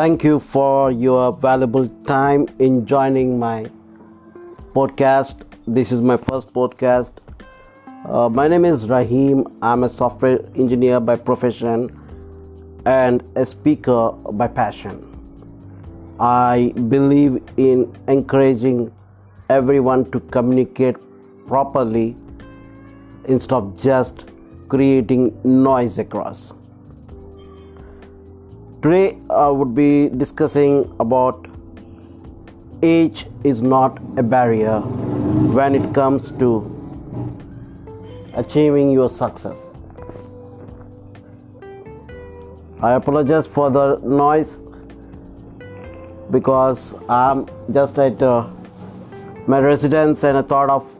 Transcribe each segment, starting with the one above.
Thank you for your valuable time in joining my podcast. This is my first podcast. Uh, my name is Rahim. I'm a software engineer by profession and a speaker by passion. I believe in encouraging everyone to communicate properly instead of just creating noise across. Today I would be discussing about age is not a barrier when it comes to achieving your success. I apologize for the noise because I'm just at uh, my residence and I thought of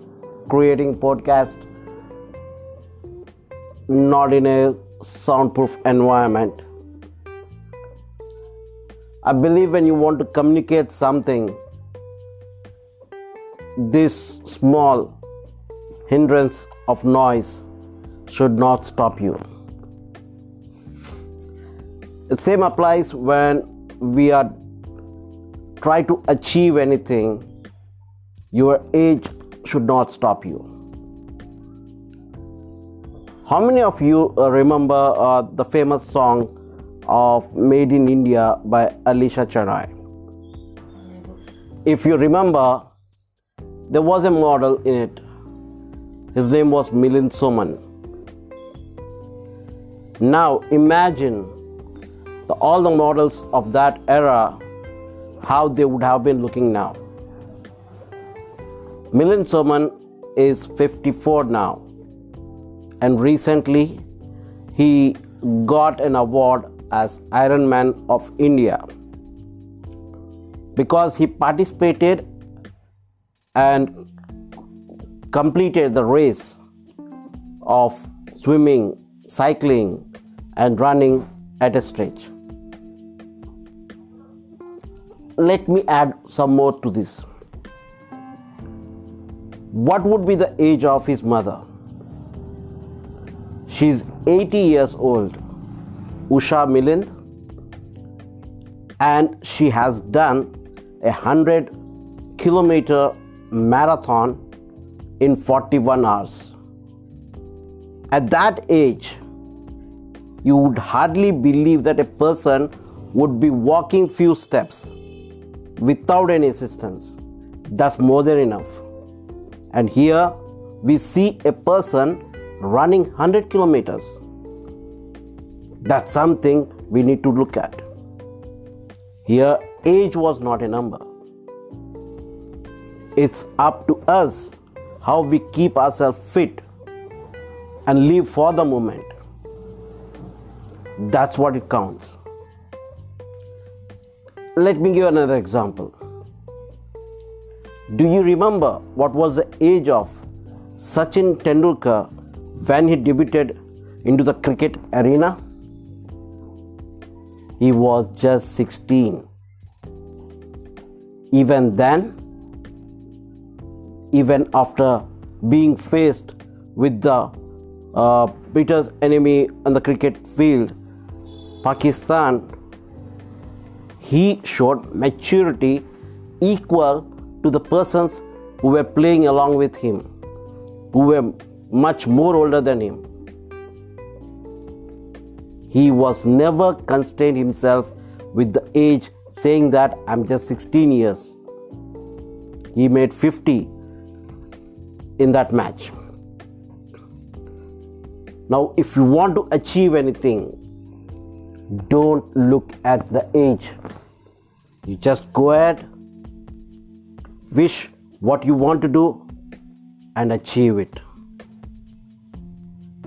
creating podcast not in a soundproof environment. I believe when you want to communicate something, this small hindrance of noise should not stop you. The same applies when we are try to achieve anything. Your age should not stop you. How many of you uh, remember uh, the famous song of Made in India by Alisha Chinai? If you remember, there was a model in it. His name was Milind Soman. Now imagine the, all the models of that era, how they would have been looking now. Milind Soman is 54 now, and recently he got an award as Iron Man of India because he participated and completed the race of swimming, cycling, and running at a stretch. Let me add some more to this. What would be the age of his mother? She's 80 years old, Usha Milind, and she has done a 100 kilometer marathon in 41 hours. At that age, you would hardly believe that a person would be walking few steps without any assistance. That's more than enough. And here we see a person running 100 kilometers. That's something we need to look at. Here, age was not a number. It's up to us how we keep ourselves fit and live for the moment. That's what it counts. Let me give another example. Do you remember what was the age of Sachin Tendulkar when he debuted into the cricket arena? He was just 16. Even then, even after being faced with the uh, biggest enemy on the cricket field, Pakistan, he showed maturity equal to the persons who were playing along with him, who were much more older than him. He was never constrained himself with the age, saying that I'm just 16 years. He made 50 in that match. Now, if you want to achieve anything, don't look at the age. You just go ahead, wish what you want to do, and achieve it.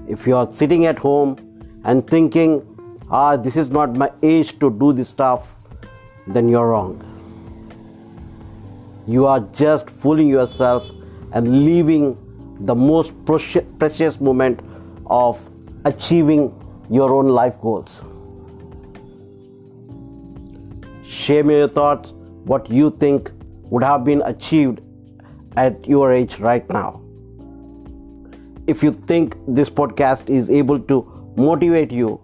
If you are sitting at home and thinking, ah, this is not my age to do this stuff, then you're wrong. You are just fooling yourself and leaving the most precious moment of achieving your own life goals. Share me your thoughts, what you think would have been achieved at your age right now. If you think this podcast is able to motivate you,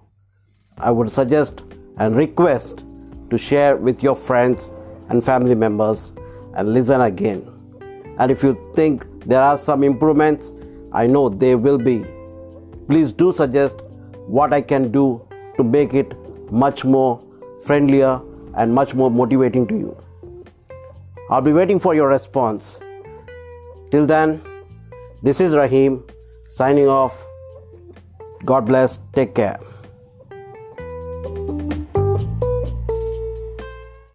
I would suggest and request to share with your friends and family members and listen again. And if you think there are some improvements, I know there will be. Please do suggest what I can do to make it much more friendlier and much more motivating to you. I'll be waiting for your response. Till then, this is Rahim signing off. God bless. Take care.